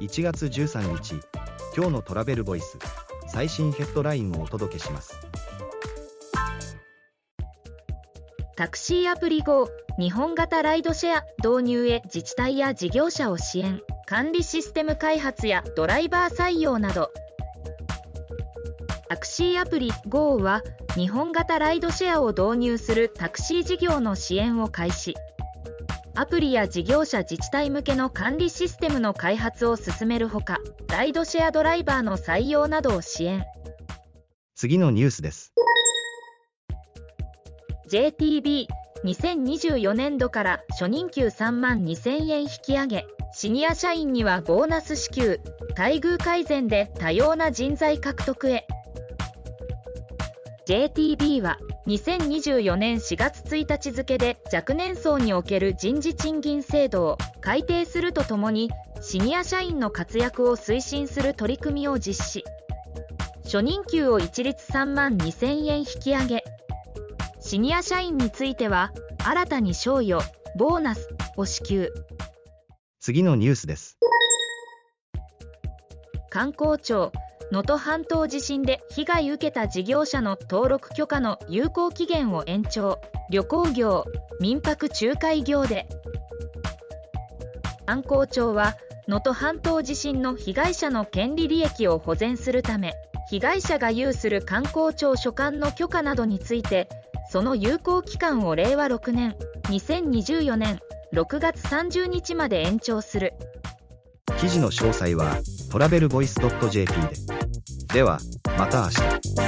1月13日今日のトラベルボイス最新ヘッドラインをお届けします。タクシーアプリ GO 日本型ライドシェア導入へ自治体や事業者を支援管理システム開発やドライバー採用など。タクシーアプリ GO は日本型ライドシェアを導入するタクシー事業の支援を開始。アプリや事業者自治体向けの管理システムの開発を進めるほかライドシェアドライバーの採用などを支援。次のニュースです。JTB2024 年度から初任給3万2000円引き上げシニア社員にはボーナス支給待遇改善で多様な人材獲得へ JTB は2024年4月1日付で若年層における人事賃金制度を改定するとともにシニア社員の活躍を推進する取り組みを実施。初任給を一律3万2000円引き上げ。シニア社員については新たに賞与ボーナスを支給。次のニュースです。観光庁能登半島地震で被害受けた事業者の登録許可の有効期限を延長。旅行業民泊仲介業で。観光庁は能登半島地震の被害者の権利利益を保全するため被害者が有する観光庁所管の許可などについてその有効期間を令和6年2024年6月30日まで延長する。記事の詳細はトラベルボイス .jp で。ではまた明日。